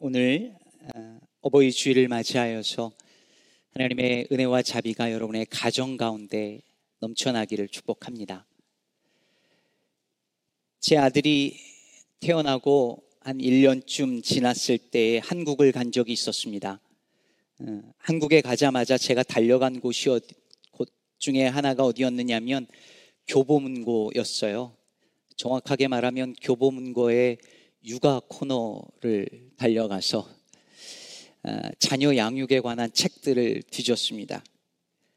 오늘 어, 어버이 주일을 맞이하여서 하나님의 은혜와 자비가 여러분의 가정 가운데 넘쳐나기를 축복합니다. 제 아들이 태어나고 한 1년쯤 지났을 때 한국을 간 적이 있었습니다. 어, 한국에 가자마자 제가 달려간 곳이 어디, 곳 중에 하나가 어디였느냐면 교보문고였어요. 정확하게 말하면 교보문고의 육아 코너를 달려가서 어, 자녀 양육에 관한 책들을 뒤졌습니다.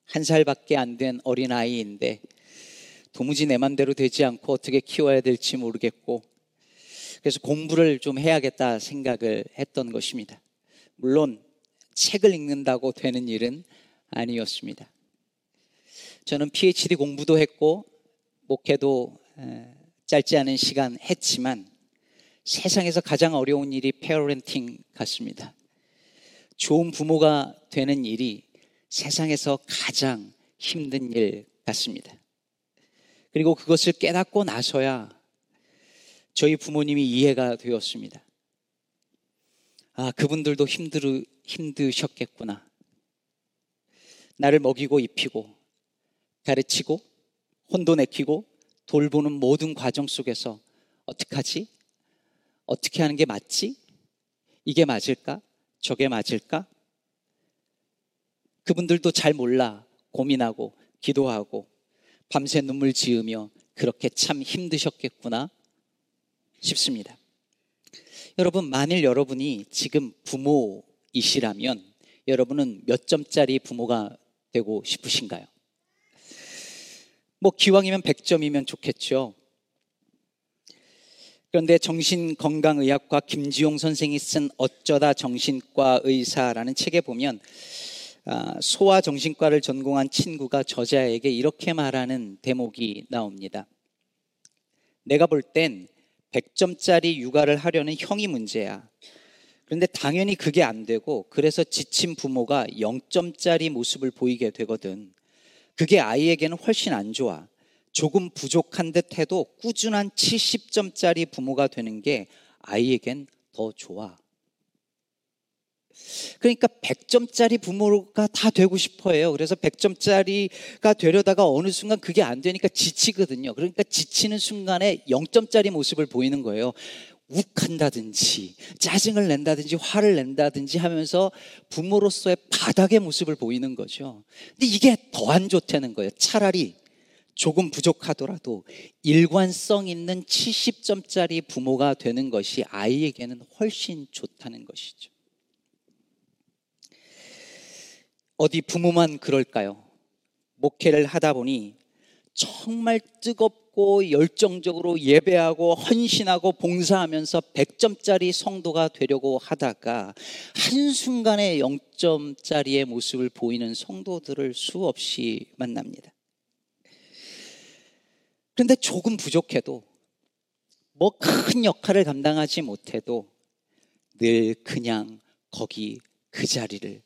한 살밖에 안 된 어린 아이인데 도무지 내 맘대로 되지 않고 어떻게 키워야 될지 모르겠고 그래서 공부를 좀 해야겠다 생각을 했던 것입니다. 물론 책을 읽는다고 되는 일은 아니었습니다. 저는 PhD 공부도 했고 목회도 짧지 않은 시간 했지만 세상에서 가장 어려운 일이 페어렌팅 같습니다. 좋은 부모가 되는 일이 세상에서 가장 힘든 일 같습니다. 그리고 그것을 깨닫고 나서야 저희 부모님이 이해가 되었습니다. 아, 그분들도 힘들, 힘드셨겠구나. 나를 먹이고 입히고 가르치고 혼돈 내키고 돌보는 모든 과정 속에서 어떡하지? 어떻게 하는 게 맞지? 이게 맞을까? 저게 맞을까? 그분들도 잘 몰라 고민하고 기도하고 밤새 눈물 지으며 그렇게 참 힘드셨겠구나 싶습니다. 여러분, 만일 여러분이 지금 부모이시라면 여러분은 몇 점짜리 부모가 되고 싶으신가요? 뭐 기왕이면 100점이면 좋겠죠. 그런데 정신건강의학과 김지용 선생이 쓴 어쩌다 정신과 의사라는 책에 보면 아, 소아 정신과를 전공한 친구가 저자에게 이렇게 말하는 대목이 나옵니다. 내가 볼 땐 100점짜리 육아를 하려는 형이 문제야. 그런데 당연히 그게 안 되고 그래서 지친 부모가 0점짜리 모습을 보이게 되거든. 그게 아이에게는 훨씬 안 좋아. 조금 부족한 듯 해도 꾸준한 70점짜리 부모가 되는 게 아이에겐 더 좋아. 그러니까 100점짜리 부모가 다 되고 싶어 해요. 그래서 100점짜리가 되려다가 어느 순간 그게 안 되니까 지치거든요. 그러니까 지치는 순간에 0점짜리 모습을 보이는 거예요. 욱한다든지, 짜증을 낸다든지, 화를 낸다든지 하면서 부모로서의 바닥의 모습을 보이는 거죠. 근데 이게 더 안 좋다는 거예요. 차라리 조금 부족하더라도 일관성 있는 70점짜리 부모가 되는 것이 아이에게는 훨씬 좋다는 것이죠. 어디 부모만 그럴까요? 목회를 하다 보니 정말 뜨겁고 열정적으로 예배하고 헌신하고 봉사하면서 100점짜리 성도가 되려고 하다가 한순간에 0점짜리의 모습을 보이는 성도들을 수없이 만납니다. 그런데 조금 부족해도 뭐 큰 역할을 감당하지 못해도 늘 그냥 거기 그 자리를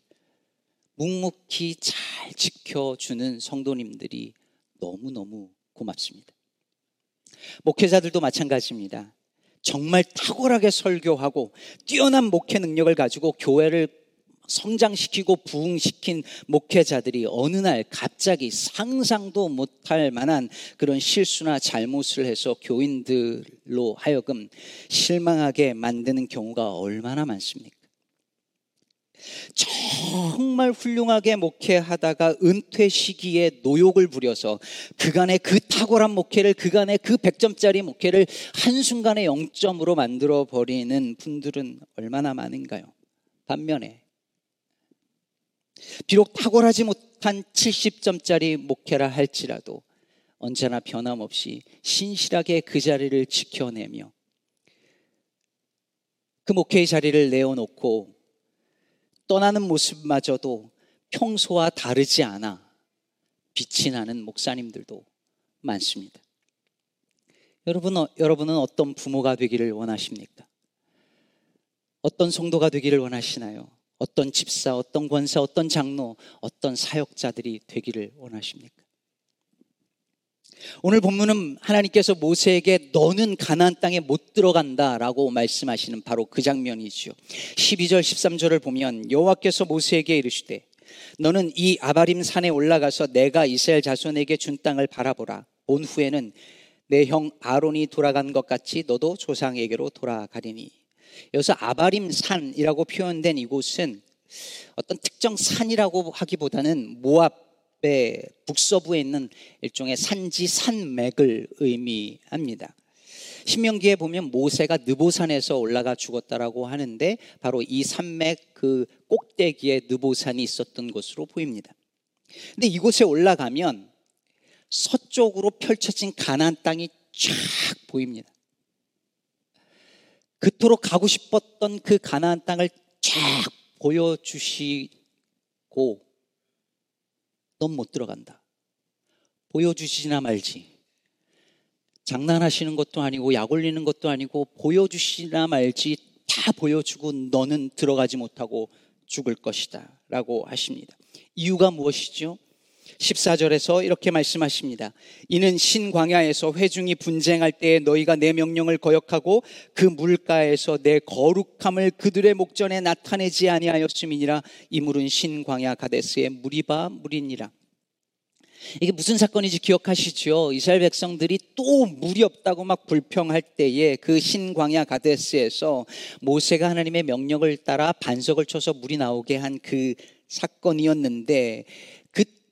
묵묵히 잘 지켜주는 성도님들이 너무너무 고맙습니다. 목회자들도 마찬가지입니다. 정말 탁월하게 설교하고 뛰어난 목회 능력을 가지고 교회를 성장시키고 부흥시킨 목회자들이 어느 날 갑자기 상상도 못할 만한 그런 실수나 잘못을 해서 교인들로 하여금 실망하게 만드는 경우가 얼마나 많습니까? 정말 훌륭하게 목회하다가 은퇴 시기에 노욕을 부려서 그간의 그 탁월한 목회를 그간의 그 100점짜리 목회를 한순간에 0점으로 만들어 버리는 분들은 얼마나 많은가요? 반면에 비록 탁월하지 못한 70점짜리 목회라 할지라도 언제나 변함없이 신실하게 그 자리를 지켜내며 그 목회의 자리를 내어놓고 떠나는 모습마저도 평소와 다르지 않아 빛이 나는 목사님들도 많습니다. 여러분, 여러분은 어떤 부모가 되기를 원하십니까? 어떤 성도가 되기를 원하시나요? 어떤 집사, 어떤 권사, 어떤 장로, 어떤 사역자들이 되기를 원하십니까? 오늘 본문은 하나님께서 모세에게 너는 가나안 땅에 못 들어간다라고 말씀하시는 바로 그 장면이죠. 12절 13절을 보면 여호와께서 모세에게 이르시되 너는 이 아바림 산에 올라가서 내가 이스라엘 자손에게 준 땅을 바라보라. 온 후에는 내 형 아론이 돌아간 것 같이 너도 조상에게로 돌아가리니. 여기서 아바림 산이라고 표현된 이곳은 어떤 특정 산이라고 하기보다는 모압의 북서부에 있는 일종의 산지 산맥을 의미합니다. 신명기에 보면 모세가 느보산에서 올라가 죽었다라고 하는데 바로 이 산맥 그 꼭대기에 느보산이 있었던 것으로 보입니다. 근데 이곳에 올라가면 서쪽으로 펼쳐진 가나안 땅이 쫙 보입니다. 그토록 가고 싶었던 그 가나안 땅을 쫙 보여주시고 넌 못 들어간다. 보여주시나 말지. 장난하시는 것도 아니고 약 올리는 것도 아니고 보여주시나 말지 다 보여주고 너는 들어가지 못하고 죽을 것이다. 라고 하십니다. 이유가 무엇이죠? 14절에서 이렇게 말씀하십니다. 이는 신광야에서 회중이 분쟁할 때에 너희가 내 명령을 거역하고 그 물가에서 내 거룩함을 그들의 목전에 나타내지 아니하였음이니라 이 물은 신광야 가데스의 물이바 물이니라. 이게 무슨 사건인지 기억하시죠? 이스라엘 백성들이 또 물이 없다고 막 불평할 때에 그 신광야 가데스에서 모세가 하나님의 명령을 따라 반석을 쳐서 물이 나오게 한 그 사건이었는데 그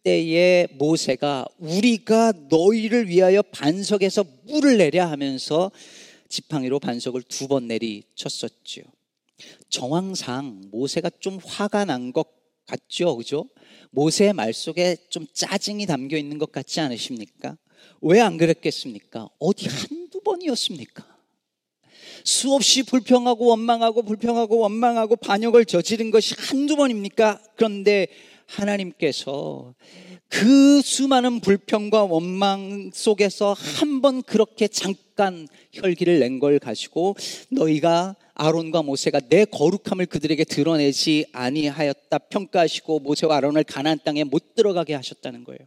때에 모세가 우리가 너희를 위하여 반석에서 물을 내려 하면서 지팡이로 반석을 두 번 내리쳤었죠. 정황상 모세가 좀 화가 난 것 같죠, 그죠? 모세의 말 속에 좀 짜증이 담겨 있는 것 같지 않으십니까? 왜 안 그랬겠습니까? 어디 한두 번이었습니까? 수없이 불평하고 원망하고 불평하고 원망하고 반역을 저지른 것이 한두 번입니까? 그런데 하나님께서 그 수많은 불평과 원망 속에서 한 번 그렇게 잠깐 혈기를 낸 걸 가지고 너희가 아론과 모세가 내 거룩함을 그들에게 드러내지 아니하였다 평가하시고 모세와 아론을 가나안 땅에 못 들어가게 하셨다는 거예요.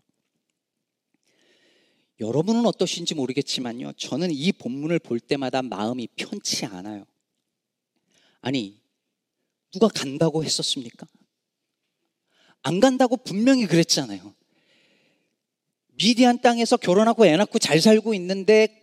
여러분은 어떠신지 모르겠지만요. 저는 이 본문을 볼 때마다 마음이 편치 않아요. 아니, 누가 간다고 했었습니까? 안 간다고 분명히 그랬잖아요. 미디안 땅에서 결혼하고 애 낳고 잘 살고 있는데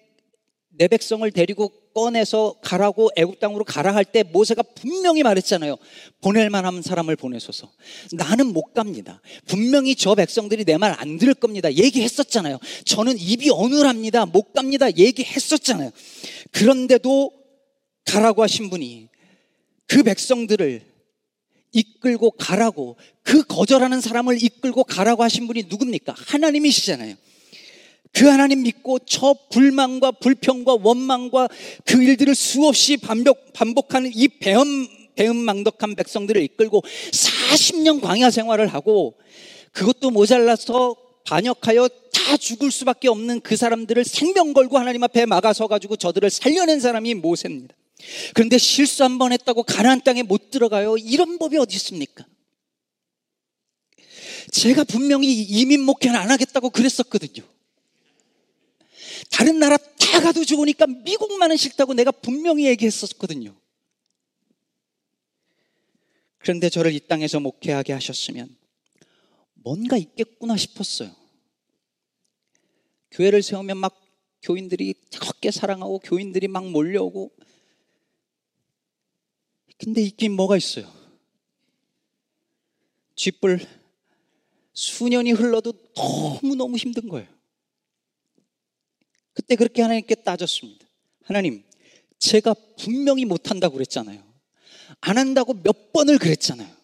내 백성을 데리고 꺼내서 가라고 애굽 땅으로 가라 할 때 모세가 분명히 말했잖아요. 보낼 만한 사람을 보내소서. 나는 못 갑니다. 분명히 저 백성들이 내 말 안 들을 겁니다. 얘기했었잖아요. 저는 입이 어눌합니다. 못 갑니다. 얘기했었잖아요. 그런데도 가라고 하신 분이 그 백성들을 이끌고 가라고 그 거절하는 사람을 이끌고 가라고 하신 분이 누굽니까? 하나님이시잖아요. 그 하나님 믿고 저 불만과 불평과 원망과 그 일들을 수없이 반복, 반복하는 이 배음, 배음망덕한 백성들을 이끌고 40년 광야 생활을 하고 그것도 모자라서 반역하여 다 죽을 수밖에 없는 그 사람들을 생명 걸고 하나님 앞에 막아서 가지고 저들을 살려낸 사람이 모세입니다. 그런데 실수 한 번 했다고 가나안 땅에 못 들어가요. 이런 법이 어디 있습니까? 제가 분명히 이민 목회는 안 하겠다고 그랬었거든요. 다른 나라 다 가도 좋으니까 미국만은 싫다고 내가 분명히 얘기했었거든요. 그런데 저를 이 땅에서 목회하게 하셨으면 뭔가 있겠구나 싶었어요. 교회를 세우면 막 교인들이 적게 사랑하고 교인들이 막 몰려오고 근데 있긴 뭐가 있어요? 쥐뿔 수년이 흘러도 너무너무 힘든 거예요. 그때 그렇게 하나님께 따졌습니다. 하나님, 제가 분명히 못한다고 그랬잖아요. 안 한다고 몇 번을 그랬잖아요.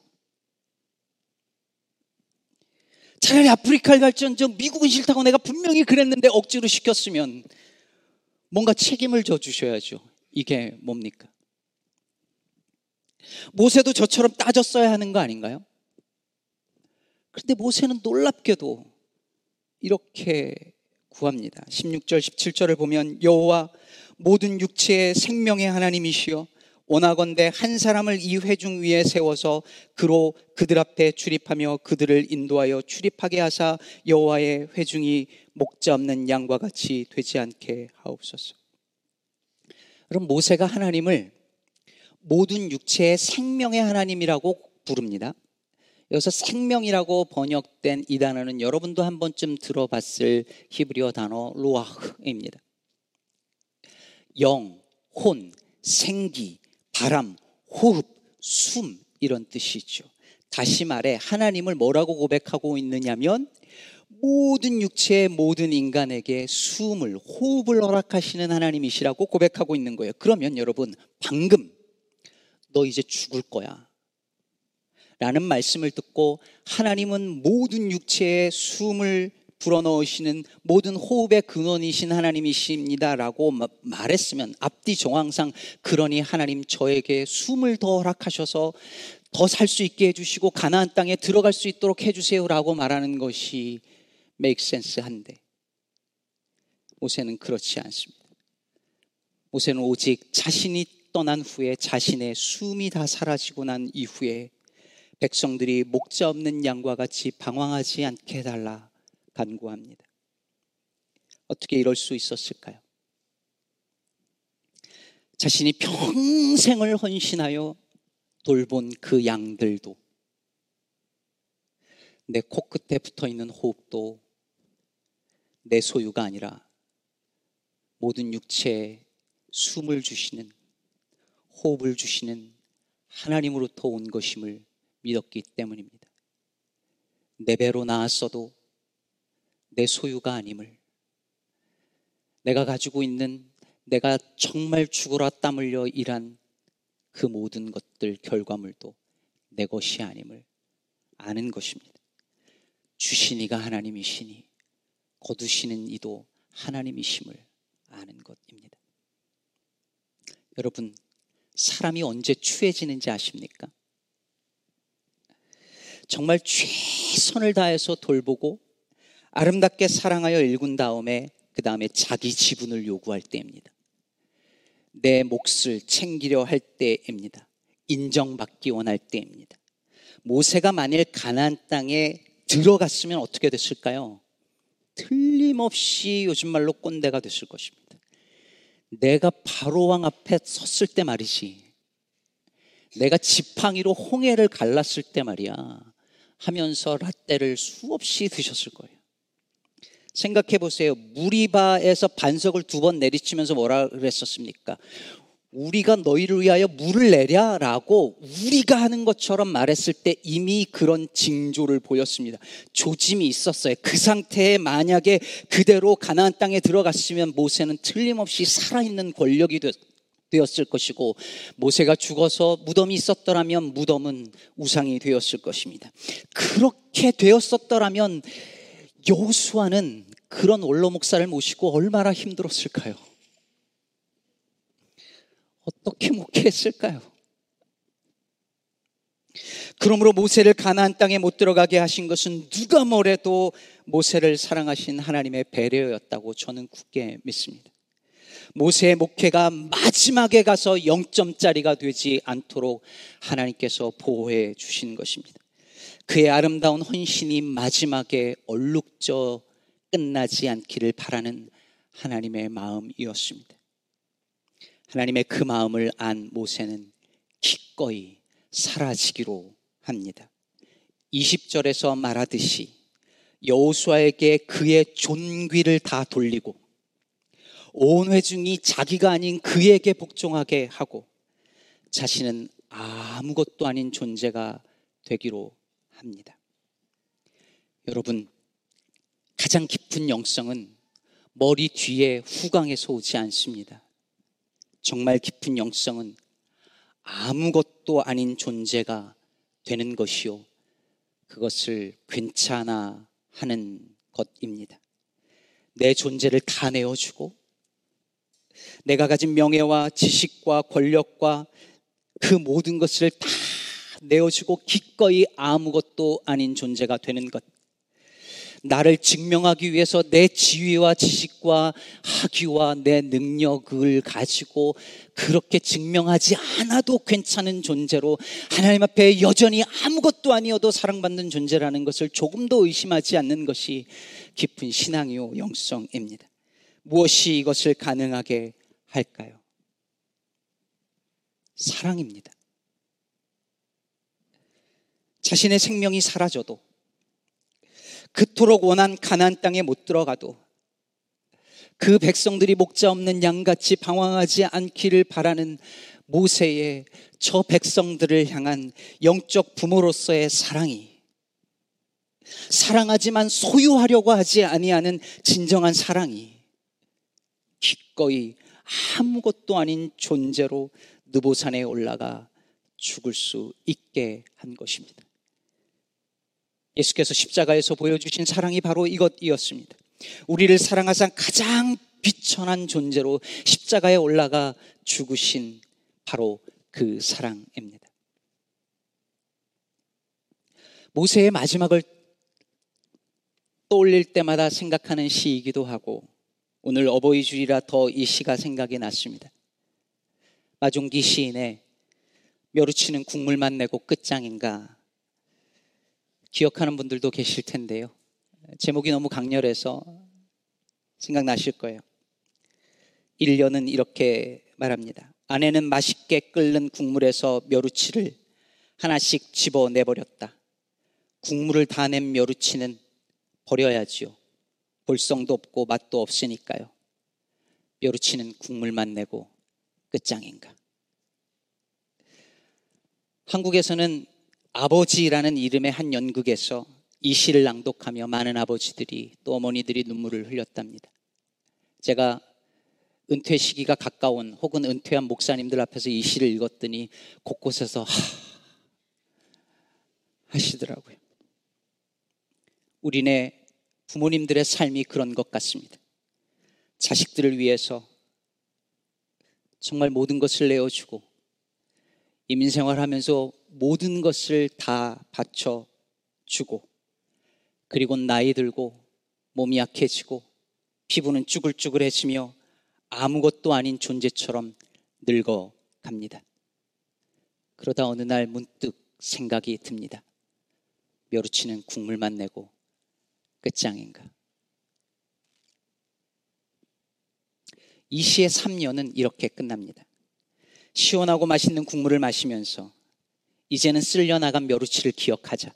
차라리 아프리카를 갈지언정 미국은 싫다고 내가 분명히 그랬는데 억지로 시켰으면 뭔가 책임을 져 주셔야죠. 이게 뭡니까? 모세도 저처럼 따졌어야 하는 거 아닌가요? 그런데 모세는 놀랍게도 이렇게 구합니다. 16절 17절을 보면 여호와 모든 육체의 생명의 하나님이시여 원하건대 한 사람을 이 회중 위에 세워서 그로 그들 앞에 출입하며 그들을 인도하여 출입하게 하사 여호와의 회중이 목자 없는 양과 같이 되지 않게 하옵소서. 그럼 모세가 하나님을 모든 육체의 생명의 하나님이라고 부릅니다. 여기서 생명이라고 번역된 이 단어는 여러분도 한 번쯤 들어봤을 히브리어 단어 로아흐입니다. 영, 혼, 생기, 바람, 호흡, 숨 이런 뜻이죠. 다시 말해 하나님을 뭐라고 고백하고 있느냐면 모든 육체의 모든 인간에게 숨을 호흡을 허락하시는 하나님이시라고 고백하고 있는 거예요. 그러면 여러분 방금 너 이제 죽을 거야. 라는 말씀을 듣고 하나님은 모든 육체에 숨을 불어넣으시는 모든 호흡의 근원이신 하나님이십니다라고 말했으면 앞뒤 정황상 그러니 하나님 저에게 숨을 더 허락하셔서 더 살 수 있게 해주시고 가나안 땅에 들어갈 수 있도록 해주세요라고 말하는 것이 make sense 한데 모세는 그렇지 않습니다. 모세는 오직 자신이 떠난 후에 자신의 숨이 다 사라지고 난 이후에 백성들이 목자 없는 양과 같이 방황하지 않게 해달라 간구합니다. 어떻게 이럴 수 있었을까요? 자신이 평생을 헌신하여 돌본 그 양들도 내 코끝에 붙어 있는 호흡도 내 소유가 아니라 모든 육체에 숨을 주시는 호흡을 주시는 하나님으로부터 온 것임을 믿었기 때문입니다. 내 배로 나았어도 내 소유가 아님을 내가 가지고 있는 내가 정말 죽으라 땀 흘려 일한 그 모든 것들 결과물도 내 것이 아님을 아는 것입니다. 주신 이가 하나님이시니 거두시는 이도 하나님이심을 아는 것입니다. 여러분, 사람이 언제 추해지는지 아십니까? 정말 최선을 다해서 돌보고 아름답게 사랑하여 일군 다음에 그 다음에 자기 지분을 요구할 때입니다. 내 몫을 챙기려 할 때입니다. 인정받기 원할 때입니다. 모세가 만일 가나안 땅에 들어갔으면 어떻게 됐을까요? 틀림없이 요즘 말로 꼰대가 됐을 것입니다. 내가 바로왕 앞에 섰을 때 말이지. 내가 지팡이로 홍해를 갈랐을 때 말이야. 하면서 라떼를 수없이 드셨을 거예요. 생각해 보세요. 무리바에서 반석을 두 번 내리치면서 뭐라 그랬었습니까? 우리가 너희를 위하여 물을 내랴라고 우리가 하는 것처럼 말했을 때 이미 그런 징조를 보였습니다. 조짐이 있었어요. 그 상태에 만약에 그대로 가나안 땅에 들어갔으면 모세는 틀림없이 살아있는 권력이 됐, 되었을 것이고 모세가 죽어서 무덤이 있었더라면 무덤은 우상이 되었을 것입니다. 그렇게 되었었더라면 여호수아는 그런 원로 목사를 모시고 얼마나 힘들었을까요? 어떻게 목회했을까요? 그러므로 모세를 가나안 땅에 못 들어가게 하신 것은 누가 뭐래도 모세를 사랑하신 하나님의 배려였다고 저는 굳게 믿습니다. 모세의 목회가 마지막에 가서 0점짜리가 되지 않도록 하나님께서 보호해 주신 것입니다. 그의 아름다운 헌신이 마지막에 얼룩져 끝나지 않기를 바라는 하나님의 마음이었습니다. 하나님의 그 마음을 안 모세는 기꺼이 사라지기로 합니다. 20절에서 말하듯이 여호수아에게 그의 존귀를 다 돌리고 온 회중이 자기가 아닌 그에게 복종하게 하고 자신은 아무것도 아닌 존재가 되기로 합니다. 여러분, 가장 깊은 영성은 머리 뒤에 후광에서 오지 않습니다. 정말 깊은 영성은 아무것도 아닌 존재가 되는 것이요. 그것을 괜찮아 하는 것입니다. 내 존재를 다 내어주고 내가 가진 명예와 지식과 권력과 그 모든 것을 다 내어주고 기꺼이 아무것도 아닌 존재가 되는 것. 나를 증명하기 위해서 내 지위와 지식과 학위와 내 능력을 가지고 그렇게 증명하지 않아도 괜찮은 존재로 하나님 앞에 여전히 아무것도 아니어도 사랑받는 존재라는 것을 조금도 의심하지 않는 것이 깊은 신앙이요 영성입니다. 무엇이 이것을 가능하게 할까요? 사랑입니다. 자신의 생명이 사라져도 그토록 원한 가나안 땅에 못 들어가도 그 백성들이 목자 없는 양같이 방황하지 않기를 바라는 모세의 저 백성들을 향한 영적 부모로서의 사랑이 사랑하지만 소유하려고 하지 아니하는 진정한 사랑이 기꺼이 아무것도 아닌 존재로 느보산에 올라가 죽을 수 있게 한 것입니다. 예수께서 십자가에서 보여주신 사랑이 바로 이것이었습니다. 우리를 사랑하사 가장 비천한 존재로 십자가에 올라가 죽으신 바로 그 사랑입니다. 모세의 마지막을 떠올릴 때마다 생각하는 시이기도 하고 오늘 어버이 주일이라 더 이 시가 생각이 났습니다. 마종기 시인의 멸우치는 국물만 내고 끝장인가 기억하는 분들도 계실 텐데요. 제목이 너무 강렬해서 생각나실 거예요. 1년은 이렇게 말합니다. 아내는 맛있게 끓는 국물에서 멸우치를 하나씩 집어 내버렸다. 국물을 다 낸 멸우치는 버려야지요. 볼성도 없고 맛도 없으니까요. 멸우치는 국물만 내고 끝장인가. 한국에서는 아버지라는 이름의 한 연극에서 이 시를 낭독하며 많은 아버지들이 또 어머니들이 눈물을 흘렸답니다. 제가 은퇴 시기가 가까운 혹은 은퇴한 목사님들 앞에서 이 시를 읽었더니 곳곳에서 하, 하시더라고요. 우리네 부모님들의 삶이 그런 것 같습니다. 자식들을 위해서 정말 모든 것을 내어주고 이민생활 하면서 모든 것을 다 바쳐 주고 그리고 나이 들고 몸이 약해지고 피부는 쭈글쭈글해지며 아무것도 아닌 존재처럼 늙어 갑니다. 그러다 어느 날 문득 생각이 듭니다. 멸우치는 국물만 내고 끝장인가? 이 시의 3년은 이렇게 끝납니다. 시원하고 맛있는 국물을 마시면서 이제는 쓸려나간 멸우치를 기억하자.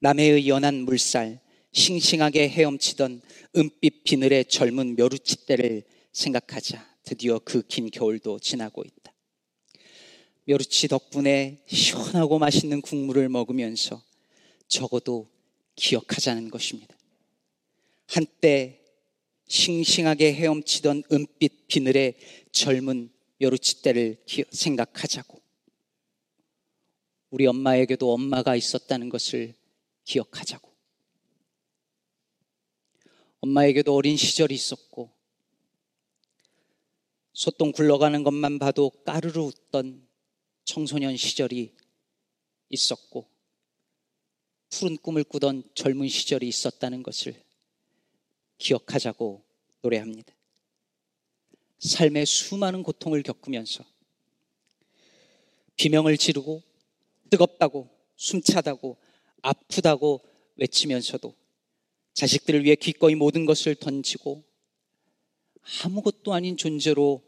남해의 연한 물살, 싱싱하게 헤엄치던 은빛 비늘의 젊은 멸우치 때를 생각하자 드디어 그 긴 겨울도 지나고 있다. 멸우치 덕분에 시원하고 맛있는 국물을 먹으면서 적어도 기억하자는 것입니다. 한때 싱싱하게 헤엄치던 은빛 비늘의 젊은 멸우치 때를 생각하자고. 우리 엄마에게도 엄마가 있었다는 것을 기억하자고. 엄마에게도 어린 시절이 있었고, 소똥 굴러가는 것만 봐도 까르르 웃던 청소년 시절이 있었고, 푸른 꿈을 꾸던 젊은 시절이 있었다는 것을 기억하자고 노래합니다. 삶의 수많은 고통을 겪으면서 비명을 지르고 뜨겁다고 숨차다고 아프다고 외치면서도 자식들을 위해 기꺼이 모든 것을 던지고 아무것도 아닌 존재로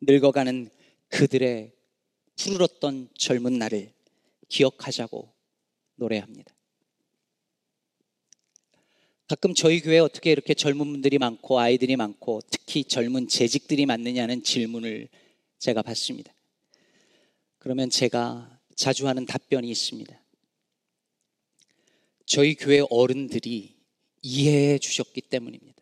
늙어가는 그들의 푸르렀던 젊은 날을 기억하자고 노래합니다. 가끔 저희 교회 어떻게 이렇게 젊은 분들이 많고 아이들이 많고 특히 젊은 재직들이 많느냐는 질문을 제가 받습니다. 그러면 제가 자주 하는 답변이 있습니다. 저희 교회 어른들이 이해해 주셨기 때문입니다.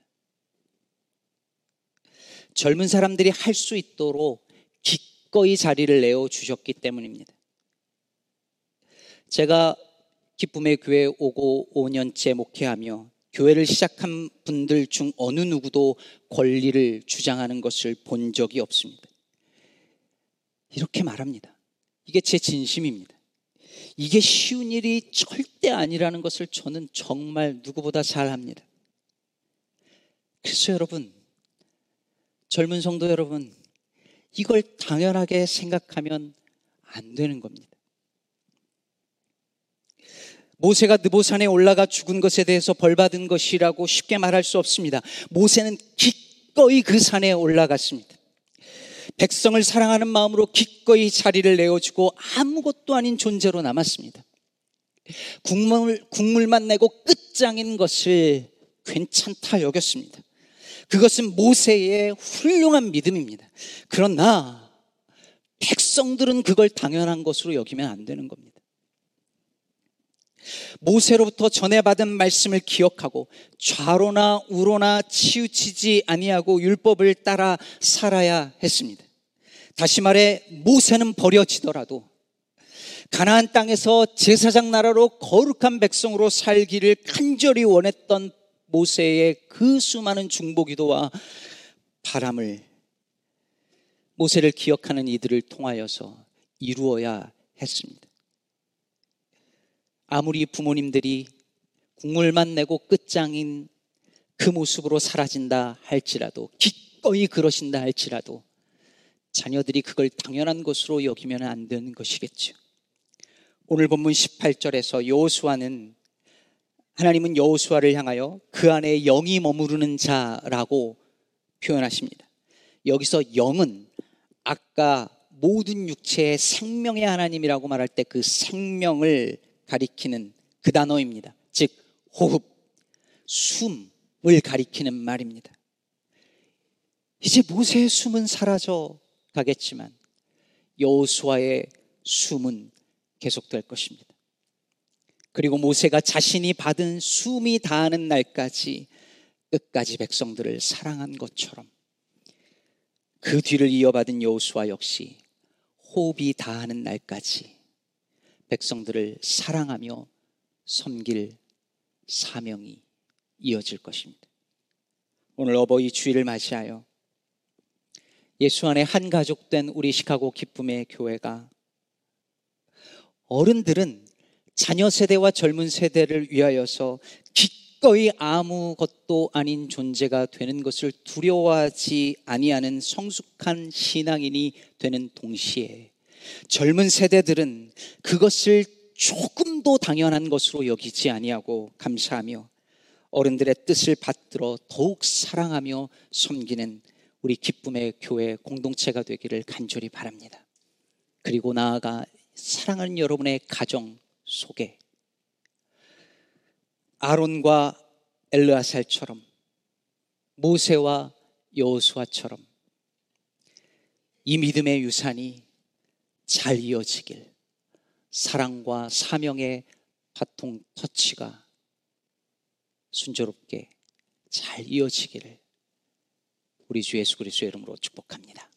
젊은 사람들이 할 수 있도록 기꺼이 자리를 내어 주셨기 때문입니다. 제가 기쁨의 교회 오고 5년째 목회하며 교회를 시작한 분들 중 어느 누구도 권리를 주장하는 것을 본 적이 없습니다. 이렇게 말합니다. 이게 제 진심입니다. 이게 쉬운 일이 절대 아니라는 것을 저는 정말 누구보다 잘 압니다. 그래서 여러분, 젊은 성도 여러분, 이걸 당연하게 생각하면 안 되는 겁니다. 모세가 느보산에 올라가 죽은 것에 대해서 벌받은 것이라고 쉽게 말할 수 없습니다. 모세는 기꺼이 그 산에 올라갔습니다. 백성을 사랑하는 마음으로 기꺼이 자리를 내어주고 아무것도 아닌 존재로 남았습니다. 국물, 국물만 내고 끝장인 것을 괜찮다 여겼습니다. 그것은 모세의 훌륭한 믿음입니다. 그러나 백성들은 그걸 당연한 것으로 여기면 안 되는 겁니다. 모세로부터 전해받은 말씀을 기억하고 좌로나 우로나 치우치지 아니하고 율법을 따라 살아야 했습니다. 다시 말해 모세는 버려지더라도 가나안 땅에서 제사장 나라로 거룩한 백성으로 살기를 간절히 원했던 모세의 그 수많은 중보기도와 바람을 모세를 기억하는 이들을 통하여서 이루어야 했습니다. 아무리 부모님들이 국물만 내고 끝장인 그 모습으로 사라진다 할지라도 기꺼이 그러신다 할지라도 자녀들이 그걸 당연한 것으로 여기면 안 되는 것이겠죠. 오늘 본문 18절에서 여호수아는 하나님은 여호수아를 향하여 그 안에 영이 머무르는 자라고 표현하십니다. 여기서 영은 아까 모든 육체의 생명의 하나님이라고 말할 때 그 생명을 가리키는 그 단어입니다. 즉 호흡, 숨을 가리키는 말입니다. 이제 모세의 숨은 사라져 가겠지만 여호수아의 숨은 계속될 것입니다. 그리고 모세가 자신이 받은 숨이 다하는 날까지 끝까지 백성들을 사랑한 것처럼 그 뒤를 이어받은 여호수아 역시 호흡이 다하는 날까지 백성들을 사랑하며 섬길 사명이 이어질 것입니다. 오늘 어버이 주일을 맞이하여 예수 안에 한 가족 된 우리 시카고 기쁨의 교회가 어른들은 자녀 세대와 젊은 세대를 위하여서 기꺼이 아무것도 아닌 존재가 되는 것을 두려워하지 아니하는 성숙한 신앙인이 되는 동시에 젊은 세대들은 그것을 조금도 당연한 것으로 여기지 아니하고 감사하며 어른들의 뜻을 받들어 더욱 사랑하며 섬기는 우리 기쁨의 교회 공동체가 되기를 간절히 바랍니다. 그리고 나아가 사랑하는 여러분의 가정 속에 아론과 엘르아살처럼 모세와 여호수아처럼 이 믿음의 유산이 잘 이어지길 사랑과 사명의 바통 터치가 순조롭게 잘 이어지기를 우리 주 예수 그리스도의 이름으로 축복합니다.